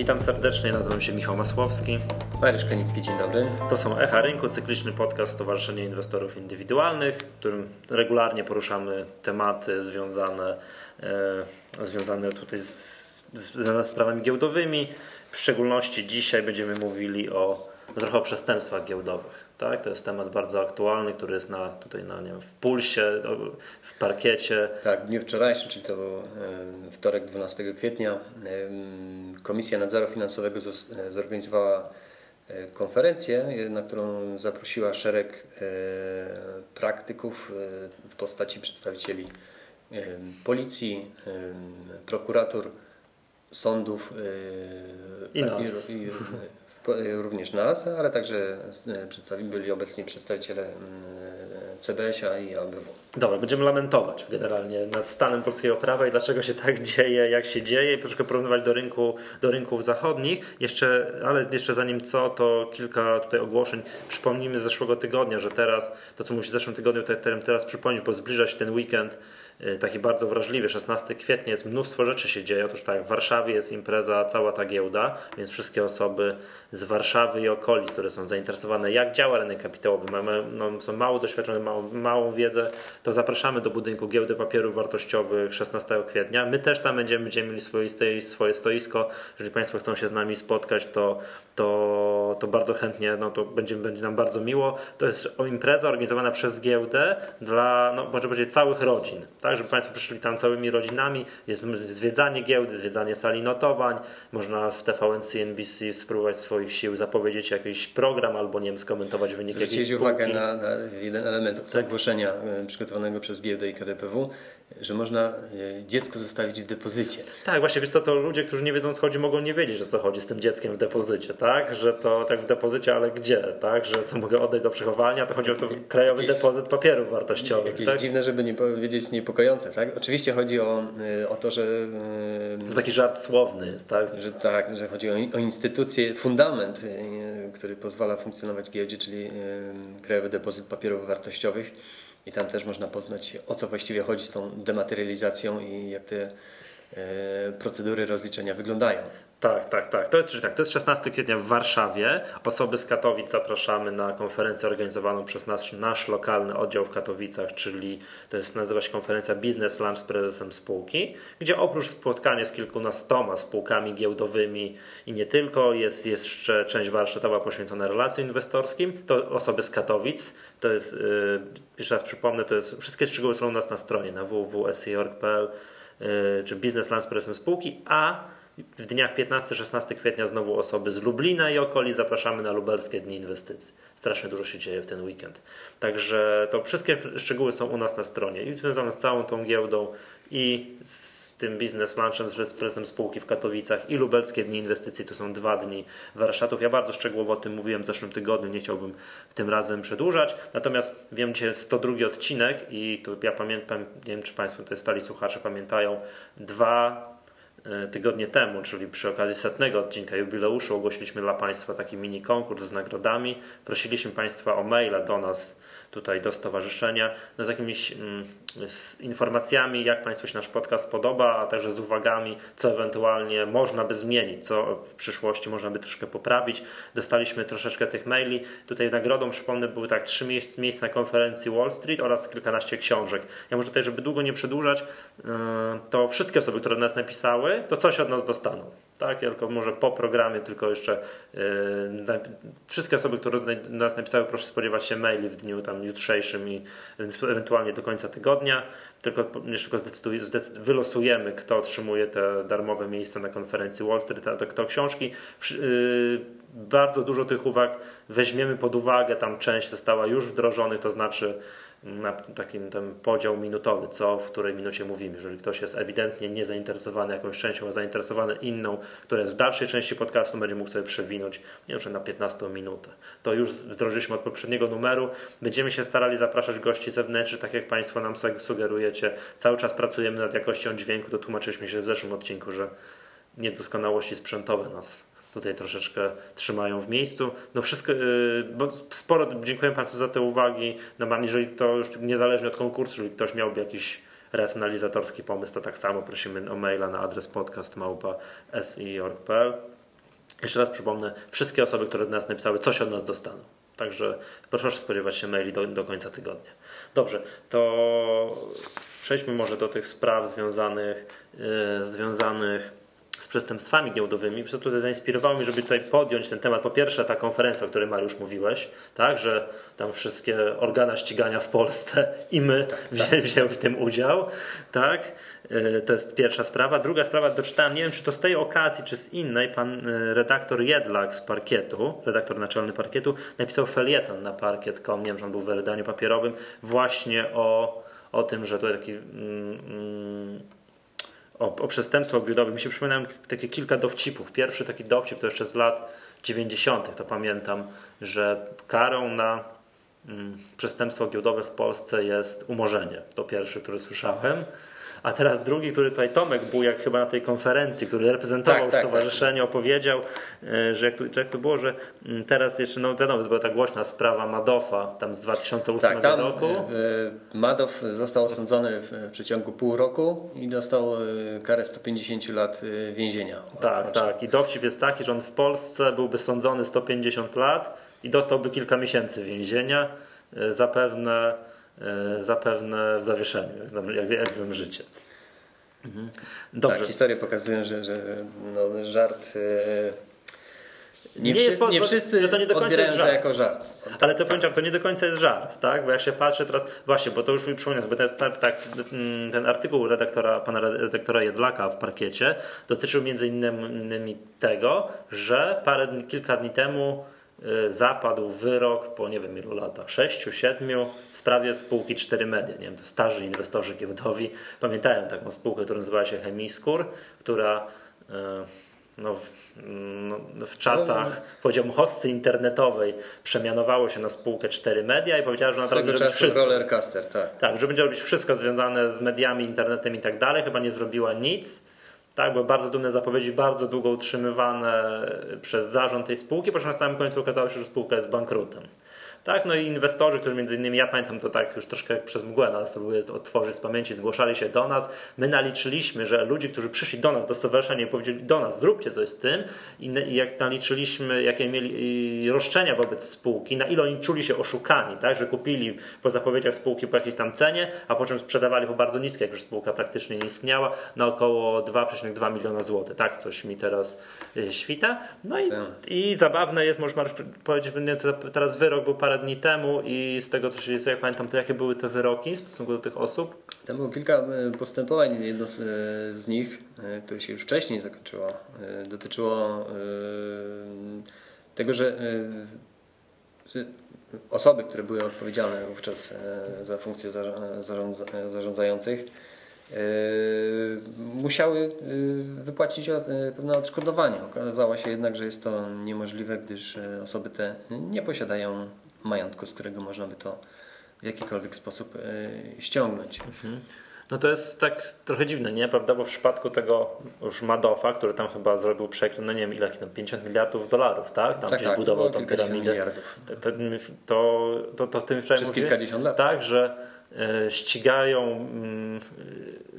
Witam serdecznie, nazywam się Michał Masłowski. Mariusz Kanicki, dzień dobry. To są Echa Rynku, cykliczny podcast Stowarzyszenia Inwestorów Indywidualnych, w którym regularnie poruszamy tematy związane, e, związane tutaj z, z, z sprawami giełdowymi. W szczególności dzisiaj będziemy mówili o trochę o przestępstwach giełdowych. Tak? To jest temat bardzo aktualny, który jest na, tutaj na, nie wiem, w pulsie, w parkiecie. Tak, w dniu wczorajszym, czyli to był e, wtorek 12 kwietnia, Komisja Nadzoru Finansowego e, zorganizowała e, konferencję, na którą zaprosiła szereg praktyków w postaci przedstawicieli policji, prokuratur, sądów i, nas. i, i również nas, ale także byli obecni przedstawiciele mm, CBS-a i ABW. Dobra, będziemy lamentować generalnie nad stanem polskiego prawa i dlaczego się tak dzieje, jak się dzieje i troszkę porównywać do, rynku, do rynków zachodnich. Jeszcze, ale jeszcze zanim co, to kilka tutaj ogłoszeń. Przypomnijmy z zeszłego tygodnia, że teraz, to co musi w zeszłym tygodniu, to teraz przypomnieć, bo zbliża się ten weekend Y, taki bardzo wrażliwy. 16 kwietnia jest mnóstwo rzeczy się dzieje. Otóż tak, w Warszawie jest impreza, cała ta giełda, więc wszystkie osoby z Warszawy i okolic, które są zainteresowane, jak działa rynek kapitałowy, mamy, no, są mało doświadczone, małą, małą wiedzę, to zapraszamy do budynku giełdy papierów wartościowych 16 kwietnia. My też tam będziemy, będziemy mieli swoje, swoje stoisko. Jeżeli Państwo chcą się z nami spotkać, to, to, to bardzo chętnie, no to będzie, będzie nam bardzo miło. To jest impreza organizowana przez giełdę dla, no, można powiedzieć, całych rodzin. Tak? Tak, żeby Państwo przyszli tam całymi rodzinami. Jest zwiedzanie giełdy, zwiedzanie sali notowań. Można w TVN, CNBC spróbować swoich sił, zapowiedzieć jakiś program albo nie wiem, skomentować wyniki Zwrócić jakiejś uwagę na, na, jeden element tak. ogłoszenia e, przygotowanego przez giełdę i KDPW że można e, dziecko zostawić w depozycie. Tak, właśnie, wiesz co, to ludzie, którzy nie wiedzą o co chodzi, mogą nie wiedzieć, o co chodzi z tym dzieckiem w depozycie, tak? Że to tak w depozycie, ale gdzie, tak? Że co mogę oddać do przechowania, to chodzi o to krajowy jakieś, depozyt papierów wartościowych. Jakieś tak? dziwne, żeby nie powiedzieć niepokojące, tak? Oczywiście chodzi o, e, o to, że... To taki żart słowny jest, tak? Że tak, że chodzi o, o instytucję, fundament, e, który pozwala funkcjonować giełdzie, czyli Krajowy Depozyt Papierów Wartościowych i tam też można poznać, o co właściwie chodzi z tą dematerializacją i jak te procedury rozliczenia wyglądają. Tak, tak, tak. To jest, tak. to jest 16 kwietnia w Warszawie. Osoby z Katowic zapraszamy na konferencję organizowaną przez nasz, nasz lokalny oddział w Katowicach, czyli to jest, nazywa się konferencja Business Lunch z prezesem spółki, gdzie oprócz spotkania z kilkunastoma spółkami giełdowymi i nie tylko, jest jeszcze część warsztatowa poświęcona relacjom inwestorskim. To osoby z Katowic, to jest, yy, jeszcze raz przypomnę, to jest, wszystkie szczegóły są u nas na stronie na www.sc.org.pl yy, czy Business Lunch z spółki, a w dniach 15-16 kwietnia znowu osoby z Lublina i okoli zapraszamy na lubelskie dni inwestycji. Strasznie dużo się dzieje w ten weekend. Także to wszystkie szczegóły są u nas na stronie i związane z całą tą giełdą i z tym biznes lunchem z prezesem spółki w Katowicach i lubelskie dni inwestycji to są dwa dni warsztatów. Ja bardzo szczegółowo o tym mówiłem w zeszłym tygodniu, nie chciałbym tym razem przedłużać. Natomiast wiem, że jest 102 odcinek i tu ja pamiętam, nie wiem czy Państwo tutaj stali słuchacze pamiętają, dwa E, tygodnie temu, czyli przy okazji setnego odcinka jubileuszu, ogłosiliśmy dla Państwa taki mini konkurs z nagrodami. Prosiliśmy Państwa o maila do nas tutaj do stowarzyszenia no z jakimiś mm, z informacjami, jak Państwu się nasz podcast podoba, a także z uwagami, co ewentualnie można by zmienić, co w przyszłości można by troszkę poprawić. Dostaliśmy troszeczkę tych maili. Tutaj nagrodą, przypomnę, były tak trzy miejsca na konferencji Wall Street oraz kilkanaście książek. Ja może tutaj, żeby długo nie przedłużać, yy, to wszystkie osoby, które do nas napisały, to coś od nas dostaną tak, tylko może po programie, tylko jeszcze yy, wszystkie osoby, które do nas napisały, proszę spodziewać się maili w dniu tam jutrzejszym i ewentualnie do końca tygodnia, tylko jeszcze tylko wylosujemy, kto otrzymuje te darmowe miejsca na konferencji Wall Street, to kto książki. Yy, bardzo dużo tych uwag weźmiemy pod uwagę, tam część została już wdrożonych, to znaczy na takim ten podział minutowy, co w której minucie mówimy. Jeżeli ktoś jest ewidentnie niezainteresowany jakąś częścią, a zainteresowany inną, która jest w dalszej części podcastu, będzie mógł sobie przewinąć nie wiem, na 15 minutę. To już wdrożyliśmy od poprzedniego numeru. Będziemy się starali zapraszać gości zewnętrznych, tak jak Państwo nam sugerujecie. Cały czas pracujemy nad jakością dźwięku. Dotłumaczyliśmy się w zeszłym odcinku, że niedoskonałości sprzętowe nas tutaj troszeczkę trzymają w miejscu. No wszystko, y, bo sporo dziękuję Państwu za te uwagi. No, jeżeli to już niezależnie od konkursu, jeżeli ktoś miałby jakiś racjonalizatorski pomysł, to tak samo prosimy o maila na adres podcast Jeszcze raz przypomnę, wszystkie osoby, które do nas napisały, coś od nas dostaną. Także proszę spodziewać się maili do, do końca tygodnia. Dobrze, to przejdźmy może do tych spraw związanych, yy, związanych przestępstwami giełdowymi. Co tutaj zainspirowało mnie, żeby tutaj podjąć ten temat. Po pierwsze, ta konferencja, o której Mariusz mówiłeś, tak, że tam wszystkie organa ścigania w Polsce i my tak, tak. wzięły w tym udział, tak. E, to jest pierwsza sprawa. Druga sprawa, doczytałem, nie wiem czy to z tej okazji, czy z innej, pan e, redaktor Jedlak z parkietu, redaktor naczelny parkietu, napisał felieton na parkiet.com, nie wiem, że on był w wydaniu papierowym, właśnie o, o tym, że to taki. Mm, mm, o, o przestępstwo giełdowe. Mi się przypominają takie kilka dowcipów. Pierwszy taki dowcip to jeszcze z lat 90. to pamiętam, że karą na mm, przestępstwo giełdowe w Polsce jest umorzenie. To pierwszy, który słyszałem. A teraz drugi, który tutaj Tomek Bujak chyba na tej konferencji, który reprezentował tak, tak, stowarzyszenie, tak. opowiedział, e, że jak to, jak to było, że mm, teraz jeszcze, no wiadomo, była ta głośna sprawa Madoffa tam z 2008 tak, tam, roku. E, Madoff został osądzony w przeciągu pół roku i dostał e, karę 150 lat więzienia. Tak, tak. I dowcip jest taki, że on w Polsce byłby sądzony 150 lat i dostałby kilka miesięcy więzienia. Zapewne zapewne w zawieszeniu, jak, jak zamrzycie. Mhm. Dobrze. Tak, historie pokazują, że, że no, żart. E, nie, nie, wszyscy, nie wszyscy to nie do końca jest żart. jako żart. Ale to powiem, to nie do końca jest żart, tak? Bo jak się patrzę teraz, właśnie, bo to już mi przypomina, bo ten, tak, mm, ten artykuł redaktora, pana redaktora Jedlaka w parkiecie dotyczył między innymi tego, że parę, kilka dni temu zapadł wyrok po nie wiem ilu latach, 6, 7 w sprawie spółki 4 Media. Nie wiem, to starzy inwestorzy giełdowi pamiętają taką spółkę, która nazywała się Chemiskur, która y, no, w, no, w czasach, powiedziałbym, hosty internetowej przemianowało się na spółkę 4 Media i powiedziała, że ona teraz będzie robić wszystko. Rollercaster, tak. Tak, że będzie robić wszystko związane z mediami, internetem i tak dalej. Chyba nie zrobiła nic tak, były bardzo dumne zapowiedzi, bardzo długo utrzymywane przez zarząd tej spółki, po czym na samym końcu okazało się, że spółka jest bankrutem. Tak, no i inwestorzy, którzy między innymi, ja pamiętam to tak już troszkę przez mgłę, no, ale sobie były otworzyć z pamięci, zgłaszali się do nas. My naliczyliśmy, że ludzie, którzy przyszli do nas, do stowarzyszenia i powiedzieli do nas, zróbcie coś z tym i jak naliczyliśmy, jakie mieli roszczenia wobec spółki, na ile oni czuli się oszukani, tak, że kupili po zapowiedziach spółki po jakiejś tam cenie, a po czym sprzedawali po bardzo niskiej, jak już spółka praktycznie nie istniała, na około 2,2 miliona złotych. Tak, coś mi teraz y, świta. No i, i zabawne jest, można powiedzieć, teraz wyrok był parę parę dni temu i z tego co się dzieje, jak pamiętam, to jakie były te wyroki w stosunku do tych osób? Tam było kilka e, postępowań. Jedno z, e, nich, e, które się już wcześniej zakończyło, dotyczyło tego, że osoby, które były odpowiedzialne wówczas za funkcje zarządzających, musiały wypłacić pewne odszkodowanie. Okazało się jednak, że jest to niemożliwe, gdyż osoby te nie posiadają majątku, z którego można by to w jakikolwiek sposób e, ściągnąć. Mhm. No to jest tak trochę dziwne, nie? Prawda? Bo w przypadku tego już Madoffa, który tam chyba zrobił przekręt, no nie wiem ile, tam 50 miliardów dolarów, tak? Tam tak, gdzieś tak, budował tą piramidę. To, to, to, to, w tym Przez kilkadziesiąt lat. Tak, że ścigają, mm,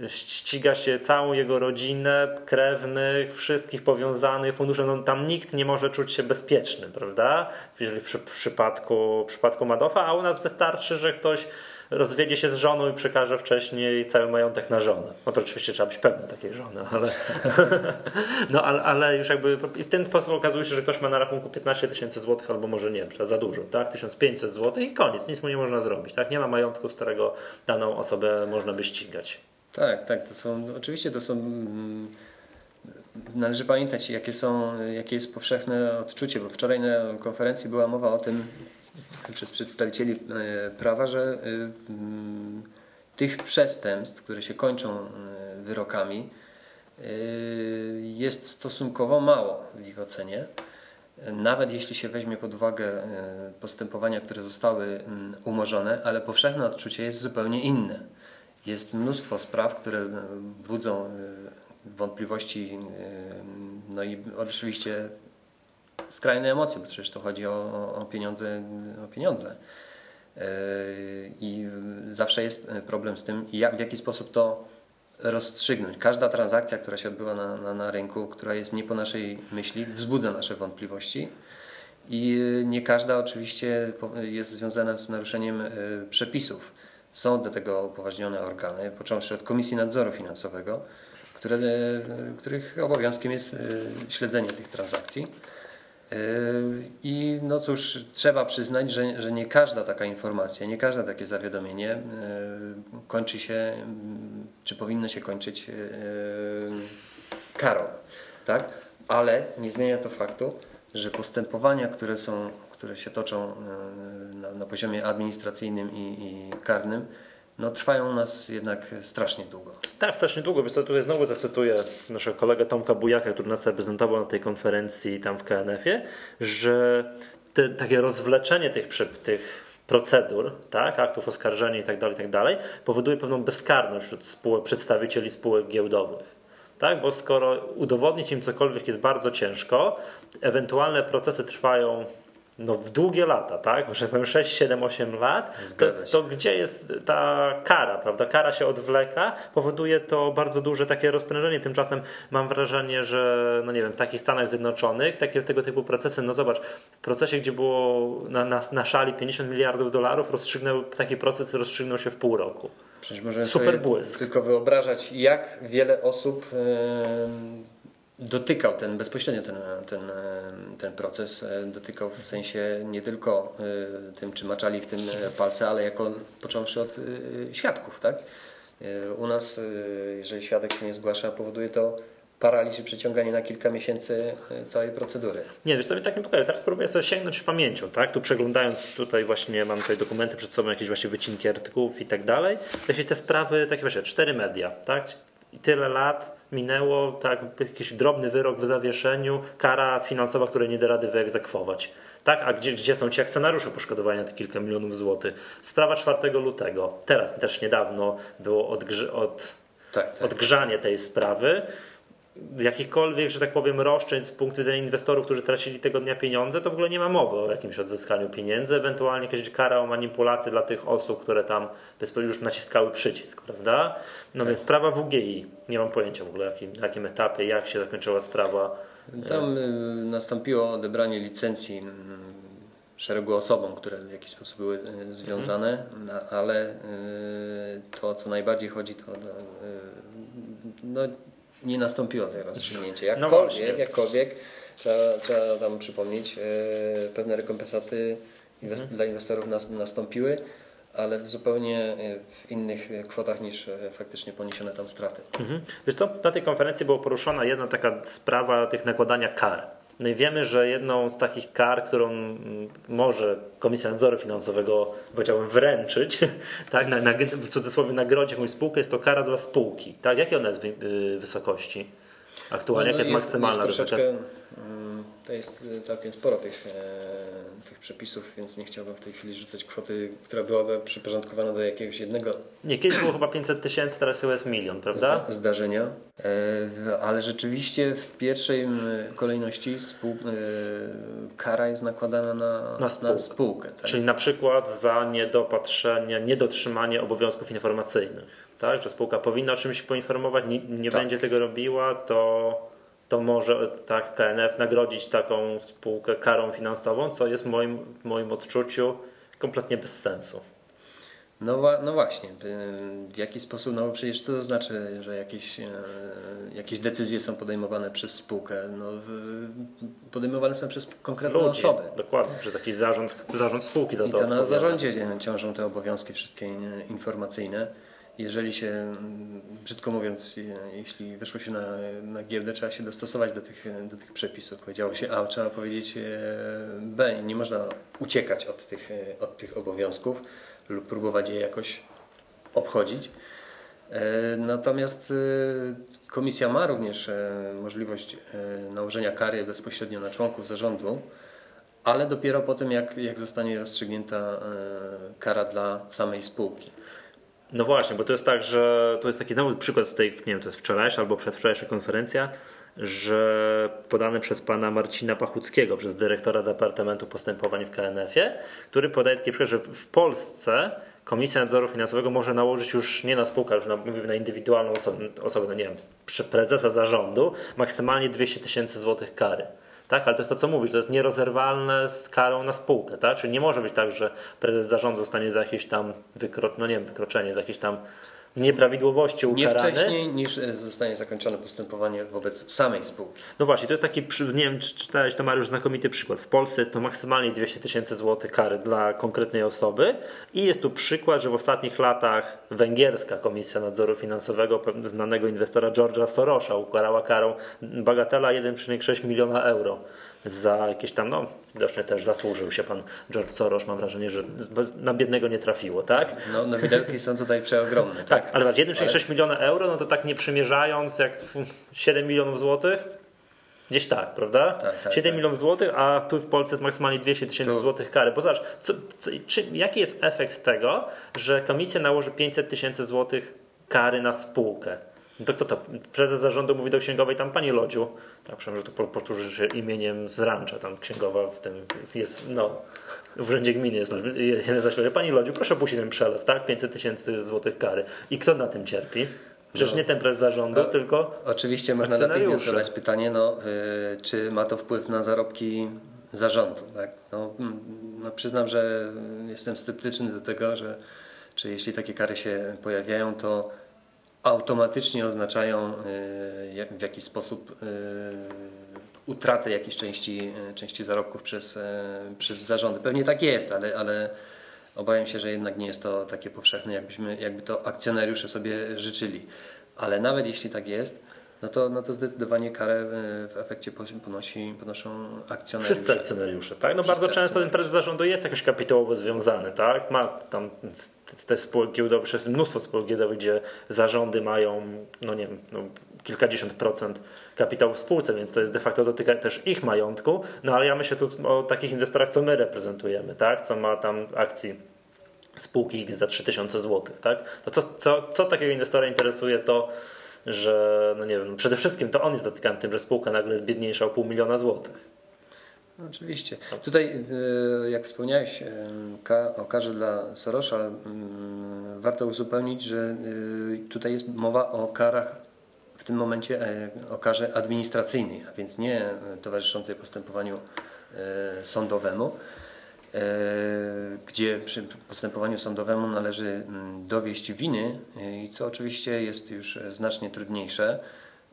ściga się całą jego rodzinę, krewnych, wszystkich powiązanych funduszy. No, tam nikt nie może czuć się bezpieczny, prawda? Jeżeli w, przypadku, w przypadku Madoffa, a u nas wystarczy, że ktoś rozwiedzie się z żoną i przekaże wcześniej cały majątek na żonę. No to oczywiście trzeba być pewny takiej żony, ale, no, ale, ale już jakby w ten sposób okazuje się, że ktoś ma na rachunku 15 tysięcy złotych albo może nie, za dużo, tak? 1500 złotych i koniec, nic mu nie można zrobić, tak? Nie ma majątku, z którego daną osobę można by ścigać. Tak, tak, to są, oczywiście to są mm, należy pamiętać, jakie, są, jakie jest powszechne odczucie, bo wczoraj na konferencji była mowa o tym, przez przedstawicieli e, prawa, że e, mm, tych przestępstw, które się kończą e, wyrokami, jest stosunkowo mało w ich ocenie. Nawet jeśli się weźmie pod uwagę postępowania, które zostały mm, umorzone, ale powszechne odczucie jest zupełnie inne. Jest mnóstwo spraw, które budzą wątpliwości, no i oczywiście skrajne emocje, bo przecież to chodzi o, o pieniądze. O pieniądze. E, I zawsze jest problem z tym, jak, w jaki sposób to rozstrzygnąć. Każda transakcja, która się odbywa na, na, na rynku, która jest nie po naszej myśli, wzbudza nasze wątpliwości. I nie każda oczywiście jest związana z naruszeniem przepisów. Są do tego upoważnione organy, począwszy od Komisji Nadzoru Finansowego, które, których obowiązkiem jest śledzenie tych transakcji. Yy, I no cóż, trzeba przyznać, że, że nie każda taka informacja, nie każde takie zawiadomienie yy, kończy się, mm, czy powinno się kończyć yy, karą. Tak? Ale nie zmienia to faktu, że postępowania, które, są, które się toczą na, na poziomie administracyjnym i, i karnym, no, trwają u nas jednak strasznie długo. Tak, strasznie długo. Więc tutaj znowu zacytuję naszego kolegę Tomka Bujaka, który nas reprezentował na tej konferencji tam w KNF-ie, że te, takie rozwleczenie tych, tych procedur, tak, aktów oskarżenia tak tak dalej, powoduje pewną bezkarność wśród spółek, przedstawicieli spółek giełdowych. Tak, bo skoro udowodnić im cokolwiek jest bardzo ciężko, ewentualne procesy trwają no w długie lata, tak? Może powiem 6, 7, 8 lat, to, to, gdzie jest ta kara, prawda? Kara się odwleka, powoduje to bardzo duże takie rozprężenie. Tymczasem mam wrażenie, że no nie wiem, w takich Stanach Zjednoczonych takie tego typu procesy, no zobacz, w procesie, gdzie było na, na, na szali 50 miliardów dolarów, rozstrzygnął, taki proces rozstrzygnął się w pół roku. Przecież możemy Super błysk. tylko wyobrażać, jak wiele osób yy dotykał ten bezpośrednio ten, ten, ten proces, e, dotykał w sensie nie tylko e, tym, czy maczali w tym palce, ale jako począwszy od e, świadków. Tak? U nas, jeżeli świadek się nie zgłasza, powoduje to paraliż i przeciąganie na kilka miesięcy całej procedury. Nie, wiesz, sobie tak nie pokażę. Teraz próbuję sobie sięgnąć pamięcią, tak? Tu przeglądając tutaj właśnie, mam tutaj dokumenty przed sobą, jakieś właśnie wycinki artykułów i tak dalej. Właśnie te sprawy, takie właśnie cztery media, tak? I tyle lat minęło, tak, jakiś drobny wyrok w zawieszeniu, kara finansowa, której nie da rady wyegzekwować. Tak, a gdzie, gdzie są ci akcjonariusze poszkodowania te kilka milionów złotych? Sprawa 4 lutego, teraz też niedawno było od, tak, tak. odgrzanie tej sprawy jakichkolwiek, że tak powiem, roszczeń z punktu widzenia inwestorów, którzy tracili tego dnia pieniądze, to w ogóle nie ma mowy o jakimś odzyskaniu pieniędzy, ewentualnie jakaś kara o manipulację dla tych osób, które tam już naciskały przycisk, prawda? No tak. więc sprawa WGI, nie mam pojęcia w ogóle na jakim etapie, jak się zakończyła sprawa. Tam y, nastąpiło odebranie licencji mm, szeregu osobom, które w jakiś sposób były y, związane, mhm. ale y, to, co najbardziej chodzi, to no, nie nastąpiło to rozstrzygnięcie. No jakkolwiek, no jakkolwiek trzeba, trzeba tam przypomnieć, e, pewne rekompensaty inwest mhm. dla inwestorów nas, nastąpiły, ale w zupełnie e, w innych kwotach niż e, faktycznie poniesione tam straty. Mhm. Wiesz co, na tej konferencji była poruszona jedna taka sprawa tych nakładania kar. No i wiemy, że jedną z takich kar, którą może Komisja Nadzoru Finansowego, powiedziałbym, wręczyć, tak, na, na, w cudzysłowie nagrodzić jakąś spółkę, jest to kara dla spółki. Tak? Jakie ona jest y, wysokości aktualnie? No, no Jaka jest, jest maksymalna? Jest troszeczkę, to jest całkiem sporo tych e, tych przepisów, więc nie chciałbym w tej chwili rzucać kwoty, która byłaby przyporządkowana do jakiegoś jednego. Nie, kiedyś było chyba 500 tysięcy, teraz chyba jest milion, prawda? Zdarzenia. E, ale rzeczywiście w pierwszej kolejności spół... E, kara jest nakładana na, na spółkę. Na spółkę tak? Czyli na przykład za niedopatrzenie, niedotrzymanie obowiązków informacyjnych. Tak? Że spółka powinna o czymś poinformować, nie, nie tak. będzie tego robiła, to to może tak KNF nagrodzić taką spółkę karą finansową, co jest w moim, w moim odczuciu kompletnie bez sensu. No, no właśnie, w jaki sposób, no przecież co to znaczy, że jakieś, e, jakieś decyzje są podejmowane przez spółkę? No, podejmowane są przez konkretną Ludzi, osobę. Dokładnie, przez jakiś zarząd, zarząd spółki za I to I to na zarządzie ciążą te obowiązki wszystkie informacyjne jeżeli się, brzydko mówiąc, jeśli wyszło się na, na giełdę, trzeba się dostosować do tych, do tych przepisów. Powiedziało się A, trzeba powiedzieć e, B. Nie można uciekać od tych, e, od tych obowiązków lub próbować je jakoś obchodzić. E, natomiast komisja ma również możliwość nałożenia kary bezpośrednio na członków zarządu, ale dopiero po tym, jak, jak zostanie rozstrzygnięta kara dla samej spółki. No właśnie, bo to jest tak, że to jest taki nowy przykład z tej, nie wiem, to jest wczorajsza albo przedwczorajsza konferencja, że podany przez pana Marcina Pachuckiego, przez dyrektora Departamentu Postępowań w KNF-ie, który podaje taki przykład, że w Polsce Komisja Nadzoru Finansowego może nałożyć już nie na spółkę, już na, na indywidualną osobę, osobę no nie wiem, prezesa zarządu, maksymalnie 200 tysięcy złotych kary. Tak, ale to jest to, co mówisz, to jest nierozerwalne z karą na spółkę, tak? Czyli nie może być tak, że prezes zarządu zostanie za jakieś tam wykro, no nie wiem, wykroczenie, za jakieś tam nieprawidłowości ukarany. Nie wcześniej niż e, zostanie zakończone postępowanie wobec samej spółki. No właśnie, to jest taki, nie wiem czy czytałeś to Mariusz, znakomity przykład. W Polsce jest to maksymalnie 200 tysięcy złotych kary dla konkretnej osoby i jest tu przykład, że w ostatnich latach węgierska Komisja Nadzoru Finansowego znanego inwestora George'a Sorosza ukarała karą bagatela 1,6 miliona euro za jakieś tam, no widocznie też zasłużył się pan George Soros, mam wrażenie, że na biednego nie trafiło, tak? No, no widełki są tutaj przeogromne. tak, tak ale 1,6 ale... miliona euro, no to tak nie przymierzając jak 7 milionów złotych, Gdzieś tak, prawda? Tak, tak, 7 tak. milionów złotych, a tu w Polsce jest maksymalnie 200 tysięcy złotych kary. Bo zobacz, co, co, czy, jaki jest efekt tego, że komisja nałoży 500 tysięcy złotych kary na spółkę? No to kto to? Prezes zarządu mówi do księgowej tam, panie Lodziu, tak przynajmniej, że to powtórzy się imieniem z rancza, tam księgowa w tym jest, no, w urzędzie gminy jest jeden zaświadczenie. Pani Lodziu, proszę opuścić ten przelew, tak? 500 tysięcy złotych kary. I kto na tym cierpi? Przecież no, nie ten prezes zarządu, no, tylko. Oczywiście można natychmiast zadać pytanie, no, yy, czy ma to wpływ na zarobki zarządu. Tak? No, mm, no, przyznam, że jestem sceptyczny do tego, że czy jeśli takie kary się pojawiają, to automatycznie oznaczają e, w jakiś sposób e, utratę jakiejś części, e, części zarobków przez, przez zarządy. Pewnie tak jest, ale, ale obawiam się, że jednak nie jest to takie powszechne, jakbyśmy, jakby to akcjonariusze sobie życzyli. Ale nawet jeśli tak jest, no to, no to zdecydowanie karę w efekcie ponosi, ponoszą akcjonariusze. Wszyscy akcjonariusze, tak? No Wszyscy bardzo często ten prezes zarządu jest jakoś kapitałowo związany, tak? Ma tam te spółki giełdowe, jest mnóstwo spółek giełdowych, gdzie zarządy mają, no nie wiem, no kilkadziesiąt procent kapitału w spółce, więc to jest de facto dotyka też ich majątku, no ale ja myślę tu o takich inwestorach, co my reprezentujemy, tak? Co ma tam akcji spółki X za 3000 zł, tak? To co, co, co takiego inwestora interesuje to że no nie wiem, przede wszystkim to on jest dotykany tym, że spółka nagle jest biedniejsza o pół miliona złotych. No, oczywiście. Tutaj, e, jak wspomniałeś e, o karze dla Sorosza, mm, warto uzupełnić, że e, tutaj jest mowa o karach w tym momencie o karze administracyjnej, a więc nie towarzyszącej postępowaniu sądowemu. E, gdzie przy postępowaniu sądowemu należy mm, dowieść winy, e, co oczywiście jest już znacznie trudniejsze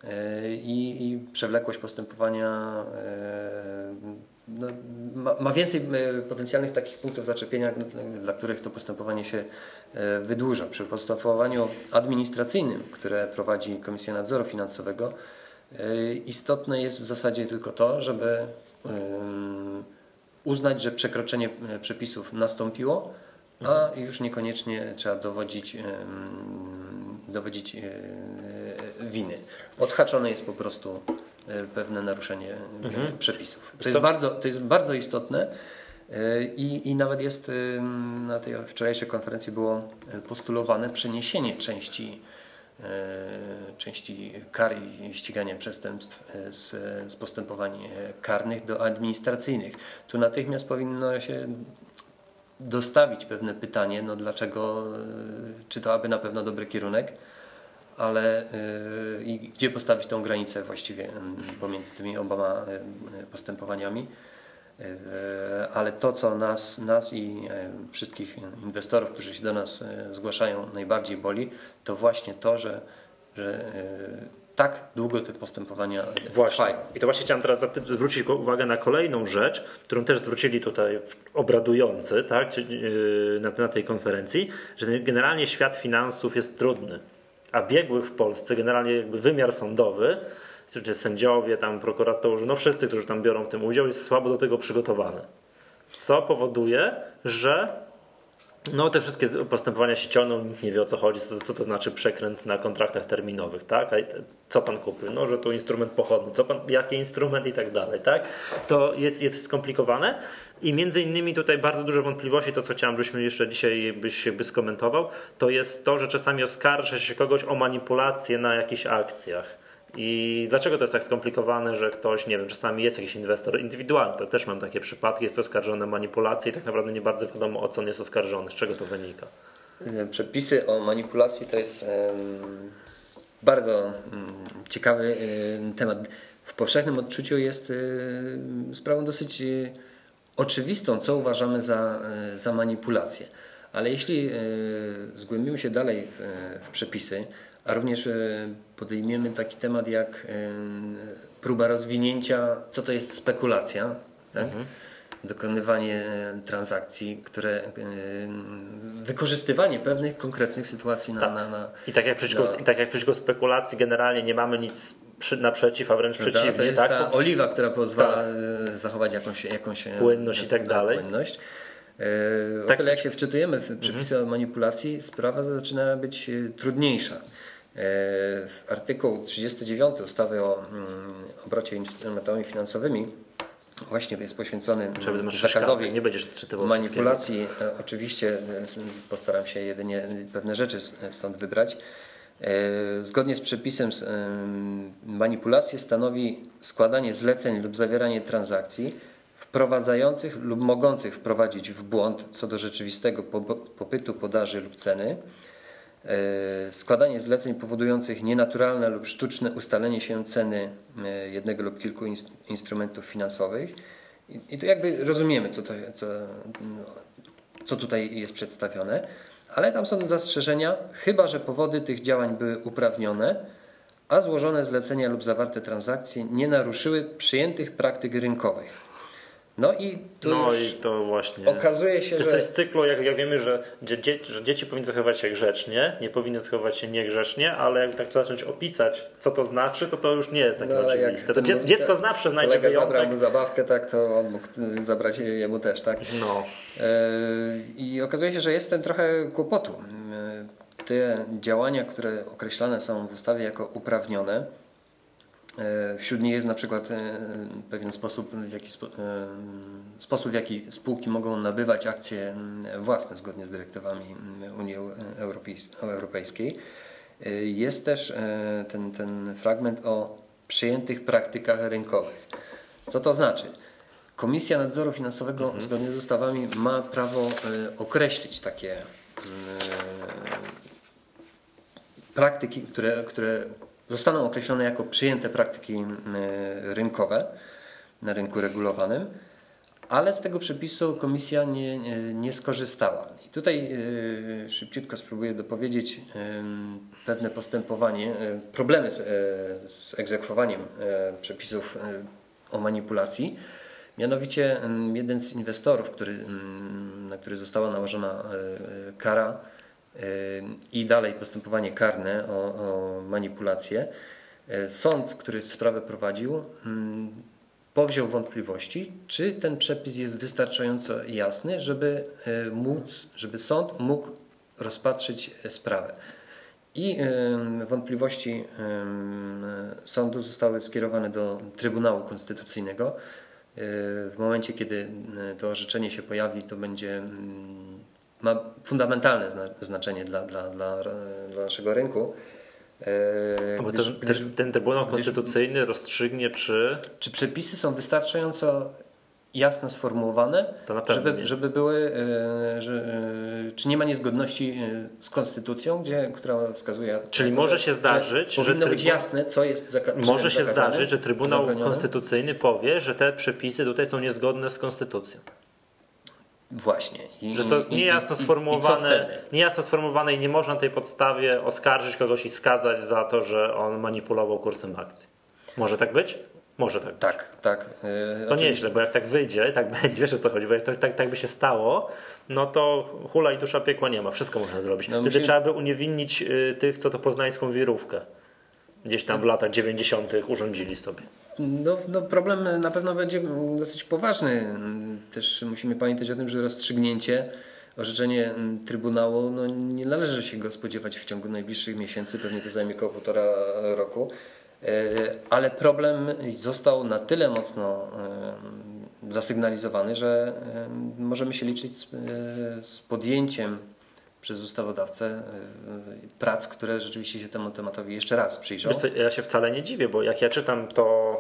e, i, i przewlekłość postępowania no, ma, ma, więcej potencjalnych takich punktów zaczepienia, dla których to postępowanie się wydłuża. Przy postępowaniu administracyjnym, które prowadzi Komisja Nadzoru Finansowego, istotne jest w zasadzie tylko to, żeby uznać, że przekroczenie e, przepisów nastąpiło, a mhm. już niekoniecznie trzeba dowodzić, dowodzić e, winy. Odhaczone jest po prostu e, pewne naruszenie mhm. przepisów. To jest, bardzo, to jest bardzo istotne i, i nawet jest na tej wczorajszej konferencji było postulowane przeniesienie części części kar i ścigania przestępstw e, z, z postępowań e, karnych do administracyjnych. Tu natychmiast powinno się dostawić pewne pytanie, no dlaczego, czy to aby na pewno dobry kierunek, ale i gdzie postawić tą granicę właściwie pomiędzy tymi oboma postępowaniami. E, ale to, co nas, nas i e, wszystkich inwestorów, którzy się do nas e, zgłaszają, najbardziej boli, to właśnie to, że, że tak długo te postępowania właśnie. trwają. I to właśnie chciałem teraz zwrócić uwagę na kolejną rzecz, którą też zwrócili tutaj obradujący tak, na, na tej konferencji, że generalnie świat finansów jest trudny, a biegłych w Polsce, generalnie jakby wymiar sądowy, czy sędziowie, tam prokuratorzy, no wszyscy, którzy tam biorą w tym udział, jest słabo do tego przygotowany. Co powoduje, że no te wszystkie postępowania się ciągną, nikt nie wie o co chodzi, co, co to znaczy przekręt na kontraktach terminowych, tak? A co pan kupił? No, że tu instrument pochodny, co pan, jaki instrument i tak dalej, tak? To jest, jest skomplikowane i między innymi tutaj bardzo duże wątpliwości, to co chciałem, byśmy jeszcze dzisiaj byś by skomentował, to jest to, że czasami oskarża się kogoś o manipulację na jakichś akcjach. I dlaczego to jest tak skomplikowane, że ktoś, nie wiem, czasami jest jakiś inwestor indywidualny, to też mam takie przypadki, jest oskarżony o manipulację i tak naprawdę nie bardzo wiadomo o co on jest oskarżony, z czego to wynika. Przepisy o manipulacji to jest bardzo mm, ciekawy temat. W powszechnym odczuciu jest sprawą dosyć oczywistą, co uważamy za, za manipulację. Ale jeśli zgłębimy się dalej w, w przepisy, a również podejmiemy taki temat jak próba rozwinięcia, co to jest spekulacja, tak? mhm. dokonywanie e, transakcji, które e, wykorzystywanie pewnych konkretnych sytuacji na. Tak. na, na I, tak jak przeciwko, na... I tak jak przeciwko spekulacji, generalnie nie mamy nic przy, naprzeciw, a wręcz Prawda? przeciwnie. To jest tak? ta oliwa, która pozwala tak. E, zachować jakąś, jakąś płynność i tak dalej. Płynność. O tak. tyle jak się wczytujemy w przepisy mhm. o manipulacji, sprawa zaczyna być trudniejsza. W artykuł 39 ustawy o mm, obrocie instrumentami finansowymi właśnie jest poświęcony zakazowi nie będziesz manipulacji. E, oczywiście e, postaram się jedynie pewne rzeczy stąd wybrać. E, zgodnie z przepisem manipulację stanowi składanie zleceń lub zawieranie transakcji wprowadzających lub mogących wprowadzić w błąd co do rzeczywistego popytu, podaży lub ceny E, składanie zleceń powodujących nienaturalne lub sztuczne ustalenie się ceny e, jednego lub kilku instrumentów finansowych. I tu jakby rozumiemy, co, to, co, co tutaj jest przedstawione, ale tam są zastrzeżenia, chyba że powody tych działań były uprawnione, a złożone zlecenia lub zawarte transakcje nie naruszyły przyjętych praktyk rynkowych. No i tu no i to właśnie. Okazuje się, to że. To jest cyklu, jak, jak wiemy, że, dzie, że dzieci powinny zachowywać się grzecznie, nie powinny zachowywać się niegrzecznie, ale jak tak zacząć opisać, co to znaczy, to to już nie jest takie no, oczywiste. To dzie, dziecko zawsze znajdzie kolega wyjątek. zabrał mu zabawkę, tak, to on mógł zabrać jemu też, tak? No. E, I okazuje się, że jest ten trochę kłopotu. E, te działania, które określane są w ustawie jako uprawnione, wśród nich jest na przykład e, pewien sposób, w jaki, e, sposób, w jaki spółki mogą nabywać akcje własne zgodnie z dyrektywami Unii Europejskiej. Jest też ten, ten fragment o przyjętych praktykach rynkowych. Co to znaczy? Komisja Nadzoru Finansowego mhm. zgodnie z ustawami ma prawo określić takie praktyki, które, które zostaną określone jako przyjęte praktyki e, rynkowe na rynku regulowanym, ale z tego przepisu komisja nie, nie, nie skorzystała. I tutaj e, szybciutko spróbuję dopowiedzieć e, pewne postępowanie, problemy z, z egzekwowaniem przepisów o manipulacji. Mianowicie jeden z inwestorów, który, na który została nałożona kara, i dalej postępowanie karne o, o manipulację. E, sąd, który sprawę prowadził, mm, powziął wątpliwości, czy ten przepis jest wystarczająco jasny, żeby e, móc, żeby sąd mógł rozpatrzyć sprawę. I wątpliwości sądu zostały skierowane do Trybunału Konstytucyjnego. E, w momencie, kiedy to orzeczenie się pojawi, to będzie mm, ma fundamentalne znaczenie dla, dla, dla, dla naszego rynku. E, gdyż, ten, gdyż, ten Trybunał Konstytucyjny gdyż, rozstrzygnie, czy. Czy przepisy są wystarczająco jasno sformułowane, żeby, żeby były, e, że, e, czy nie ma niezgodności z konstytucją, gdzie, która wskazuje. Czyli może się zdarzyć, że, że powinno być jasne, co jest zaka- Może się zdarzyć, że Trybunał Konstytucyjny powie, że te przepisy tutaj są niezgodne z konstytucją. Właśnie. I, że to jest niejasno sformułowane, i, niejasno sformułowane i nie można na tej podstawie oskarżyć kogoś i skazać za to, że on manipulował kursem akcji. Może tak być? Może tak. Tak, być. tak. Yy, to nieźle, bo jak tak wyjdzie, tak będzie, wiesz o co chodzi, bo jak to, tak, tak by się stało, no to hula i dusza piekła nie ma, wszystko można zrobić. No, Wtedy musimy... trzeba by uniewinnić y, tych, co to poznańską wirówkę gdzieś tam w latach 90. urządzili sobie. No, no problem na pewno będzie dosyć poważny. Też musimy pamiętać o tym, że rozstrzygnięcie, orzeczenie Trybunału, no nie należy się go spodziewać w ciągu najbliższych miesięcy, pewnie to zajmie około półtora roku. E, ale problem został na tyle mocno e, zasygnalizowany, że e, możemy się liczyć z, z podjęciem przez ustawodawcę e, prac, które rzeczywiście się temu tematowi jeszcze raz przyjrzą. Co, ja się wcale nie dziwię, bo jak ja czytam to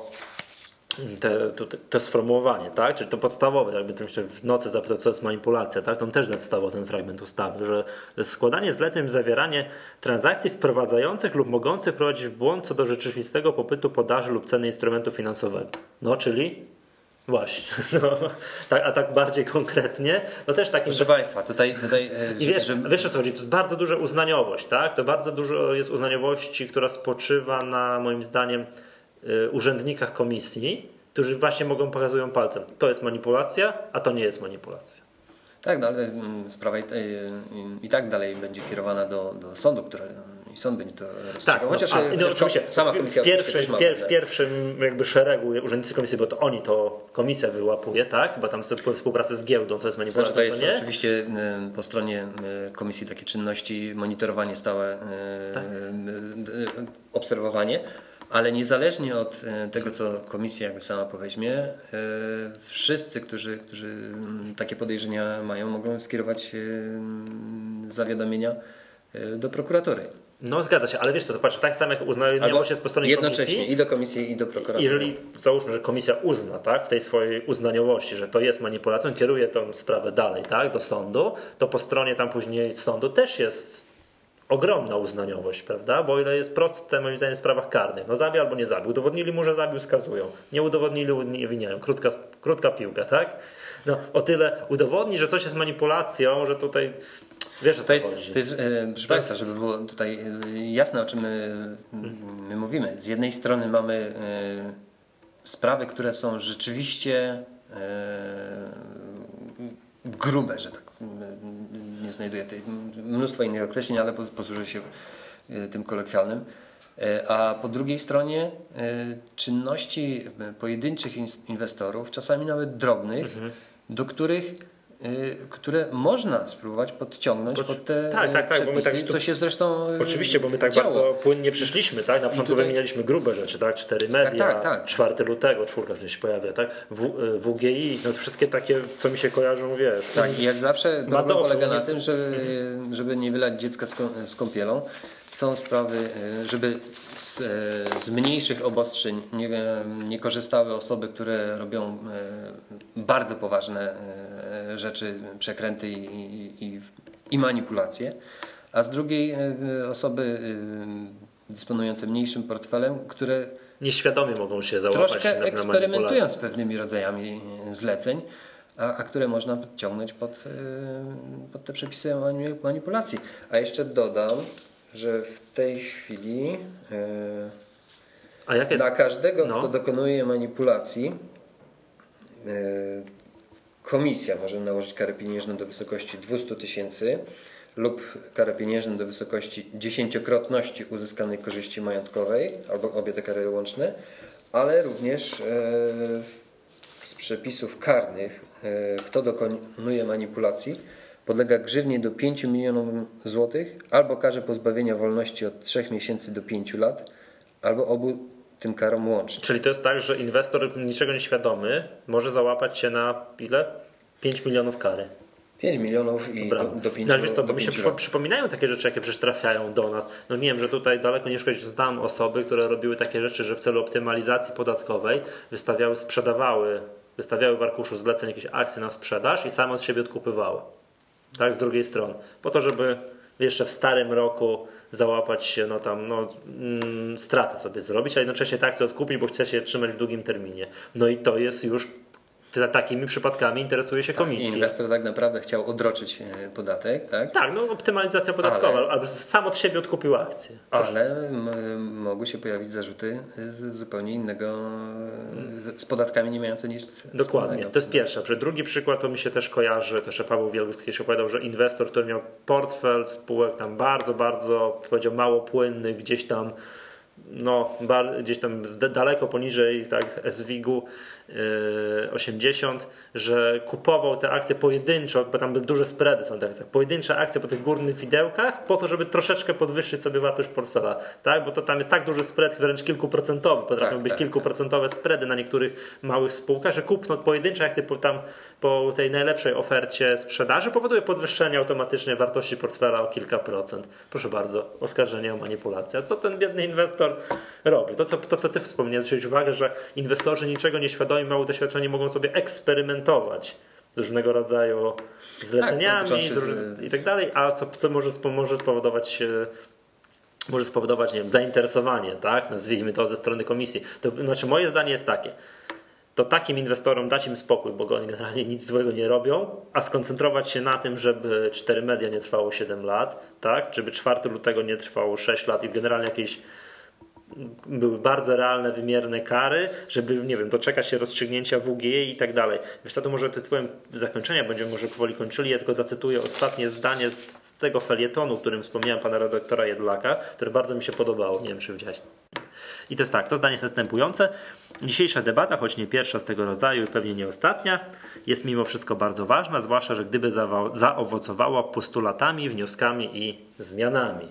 te, to, to sformułowanie, tak? Czyli to podstawowe, jakby to jeszcze w nocy zapytał, co jest manipulacja, tak? To on też zacytował ten fragment ustawy, że składanie zleceń, zawieranie transakcji wprowadzających lub mogących prowadzić w błąd co do rzeczywistego popytu, podaży lub ceny instrumentu finansowego. No, czyli Właśnie. No, tak, a tak bardziej konkretnie, no też takim... Proszę Państwa, tutaj... tutaj e, I wiesz, że... wiesz o co chodzi, to jest bardzo duża uznaniowość, tak? To bardzo dużo jest uznaniowości, która spoczywa na moim zdaniem Y, urzędnikach komisji, którzy właśnie mogą pokazują palcem. To jest manipulacja, a to nie jest manipulacja. Tak, no ale mm, sprawa i, i, tak dalej będzie kierowana do, do sądu, który i sąd będzie to rozstrzygał. Tak, Chociaż no, a, no, oczywiście, sama komisja w, pierwszym, w, pier, w pierwszym jakby szeregu urzędnicy komisji, bo to oni to komisja wyłapuje, tak? Bo tam współpracy z giełdą, co jest manipulacją, znaczy, to jest nie? oczywiście po stronie komisji takie czynności, monitorowanie stałe, tak. obserwowanie, ale niezależnie od e, tego, co komisja jakby sama poweźmie, e, wszyscy, którzy, którzy mm, takie podejrzenia mają, mogą skierować e, zawiadomienia do prokuratury. No zgadza się, ale wiesz co, to patrz, tak samo jak uznają się po stronie jednocześnie komisji. i do komisji i do prokuratury. Jeżeli załóżmy, że komisja uzna, tak, w tej swojej uznaniowości, że to jest manipulacją, kieruje tą sprawę dalej, tak, do sądu, to po stronie tam później sądu też jest ogromna uznaniowość, prawda? Bo ile jest proste, moim zdaniem, w sprawach karnych. No zabił albo nie zabił. Udowodnili mu, że zabił, skazują. Nie udowodnili, nie winiają. Krótka, krótka piłka, tak? No o tyle udowodni, że coś jest manipulacją, że tutaj Wiesz, to jest, chodzi. To jest, e, proszę Państwa, żeby było tutaj e, jasne, o czym my, my mówimy. Z jednej strony mamy e, sprawy, które są rzeczywiście grube, że tak nie znajduję tej, mnóstwo innych określeń, ale posłużę się tym kolokwialnym. A po drugiej stronie czynności pojedynczych inwestorów, czasami nawet drobnych, mhm. do których które można spróbować podciągnąć pod te tak, tak, tak, bo my tak, co się zresztą y, Oczywiście, bo my tak działo. bardzo płynnie przyszliśmy, tak? Na początku tutaj... wymienialiśmy grube rzeczy, tak? Cztery media, tak, tak, tak. 4 lutego, czwórka wtedy się pojawia, tak? W, WGI, no to wszystkie takie, co mi się kojarzą, wiesz. Tak, i jak zawsze problem polega na tym, że, mhm. żeby nie wylać dziecka z kąpielą, są sprawy, żeby z, z, mniejszych obostrzeń nie, nie korzystały osoby, które robią bardzo poważne rzeczy, przekręty i, i, i manipulacje, a z drugiej osoby dysponujące mniejszym portfelem, które nieświadomie mogą się załapać troszkę na, eksperymentują z pewnymi rodzajami zleceń, a, a, które można podciągnąć pod, pod te przepisy manipulacji. A jeszcze dodam, że w tej chwili e, na każdego, no. kto dokonuje manipulacji, e, komisja może nałożyć karę pieniężną do wysokości 200 tysięcy lub karę pieniężną do wysokości dziesięciokrotności uzyskanej korzyści majątkowej, albo obie te kary łączne, ale również e, z przepisów karnych, kto dokonuje manipulacji, podlega grzywnie do 5 milionów złotych albo karze pozbawienia wolności od 3 miesięcy do 5 lat, albo obu tym karom łącznie. Czyli to jest tak, że inwestor niczego nieświadomy może załapać się na ile? 5 milionów kary. 5 milionów i do, do 5 no, wiesz co, bo mi się przy, przypominają takie rzeczy, jakie przecież trafiają do nas. No nie wiem, że tutaj daleko nie szkodzi, znam osoby, które robiły takie rzeczy, że w celu optymalizacji podatkowej wystawiały, sprzedawały, wystawiały w arkuszu zleceń jakieś akcje na sprzedaż i same od siebie odkupywały tak, z drugiej strony. Po to, żeby jeszcze w starym roku załapać się, no tam, no, mm, stratę sobie zrobić, a jednocześnie tak chcę odkupić, bo chcę się trzymać w długim terminie. No i to jest już takimi przypadkami interesuje się tak, komisja. Inwestor tak naprawdę chciał odroczyć e, podatek, tak? Tak, no optymalizacja podatkowa, ale, albo sam od siebie odkupił akcję. Ale mogły się pojawić zarzuty z zupełnie innego, z podatkami nie mające nic Dokładnie, to jest pierwsze. Drugi przykład to mi się też kojarzy, też Paweł Wielgus się opowiadał, że inwestor, który miał portfel spółek tam bardzo, bardzo, powiedział mało płynnych, gdzieś tam no, gdzieś tam daleko poniżej tak, SWIG-u 80, yy, że kupował te akcje pojedynczo, bo tam duże spready są te akcje, pojedyncze akcje po tych górnych widełkach, po to, żeby troszeczkę podwyższyć sobie wartość portfela, tak? bo to tam jest tak duży spread, wręcz kilkuprocentowy, potrafią tak, być tak, kilkuprocentowe tak. spready na niektórych małych spółkach, że kupno pojedyncze akcje po, tam, po tej najlepszej ofercie sprzedaży powoduje podwyższenie automatycznie wartości portfela o kilka procent. Proszę bardzo, oskarżenie o manipulację. A co ten biedny inwestor robi. To, co, to, co ty wspomniałeś, zwrócić uwagę, że inwestorzy niczego nieświadomi, mało doświadczeni mogą sobie eksperymentować z różnego rodzaju zleceniami Tak, z, z- i tak dalej, a co, co może, może spowodować e, może spowodować nie wiem, zainteresowanie, tak? nazwijmy to ze strony komisji. To znaczy moje zdanie jest takie, to takim inwestorom dać im spokój, bo oni generalnie nic złego nie robią, a skoncentrować się na tym, żeby 4 media nie trwało 7 lat, tak? żeby 4 lutego nie trwało 6 lat i generalnie jakieś były bardzo realne, wymierne kary, żeby, nie wiem, doczekać się rozstrzygnięcia WGE i tak dalej. Wiesz co, to może tytułem zakończenia będziemy może powoli kończyli, ja tylko zacytuję ostatnie zdanie z tego felietonu, którym wspomniałem pana redaktora Jedlaka, które bardzo mi się podobało, nie wiem czy widziałeś. I to jest tak, to zdanie jest następujące. Dzisiejsza debata, choć nie pierwsza z tego rodzaju i pewnie nie ostatnia, jest mimo wszystko bardzo ważna, zwłaszcza, że gdyby zaowocowała postulatami, wnioskami i zmianami.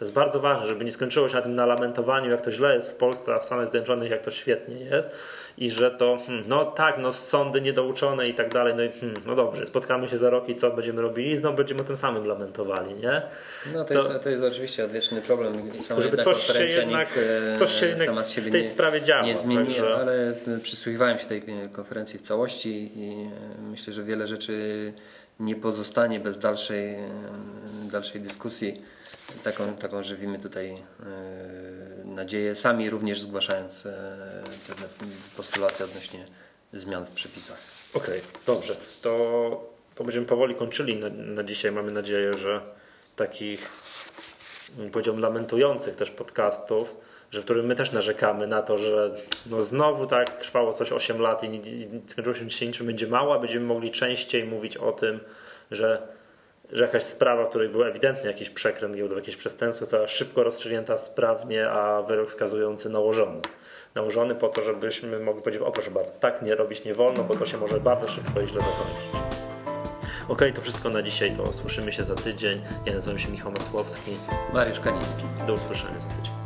To jest bardzo ważne, żeby nie skończyło się na tym nalamentowaniu, jak to źle jest w Polsce, a w Stanach Zjednoczonych jak to świetnie jest i że to, hmm, no tak, no sądy niedouczone i tak dalej, no i hmm, no dobrze, spotkamy się za rok i co będziemy robili? I znowu będziemy o tym samym lamentowali, nie? No to, To- Jest, to jest oczywiście odwieczny problem. Sama Żeby jedna coś się jednak- nic, e, coś się jednak w tej nie, sprawie działo, Nie zmieniła, także- ale przysłuchiwałem się tej e, konferencji w całości i e, myślę, że wiele rzeczy nie pozostanie bez dalszej, e, dalszej dyskusji. Taką, taką żywimy tutaj e, nadzieję, sami również zgłaszając e, pewne postulaty odnośnie zmian w przepisach. Okej, dobrze. To, to będziemy powoli kończyli na, na dzisiaj. Mamy nadzieję, że takich, mm, powiedziałbym, lamentujących też podcastów, że w którym my też narzekamy na to, że no znowu tak trwało coś 8 lat i, i skończyło się niczym będzie mało, a będziemy mogli częściej mówić o tym, że, że jakaś sprawa, w której był ewidentnie jakiś przekręt giełdowy, jakieś przestępstwo, została szybko rozstrzygnięta sprawnie, a wyrok skazujący nałożony. Nałożony po to, żebyśmy mogli powiedzieć, o proszę bardzo, tak nie robić nie wolno, bo to się może bardzo szybko i źle zakończyć. Okej, to wszystko na dzisiaj, to słyszymy się za tydzień. Ja nazywam się Michał Masłowski. Mariusz Kanicki. Do usłyszenia za tydzień.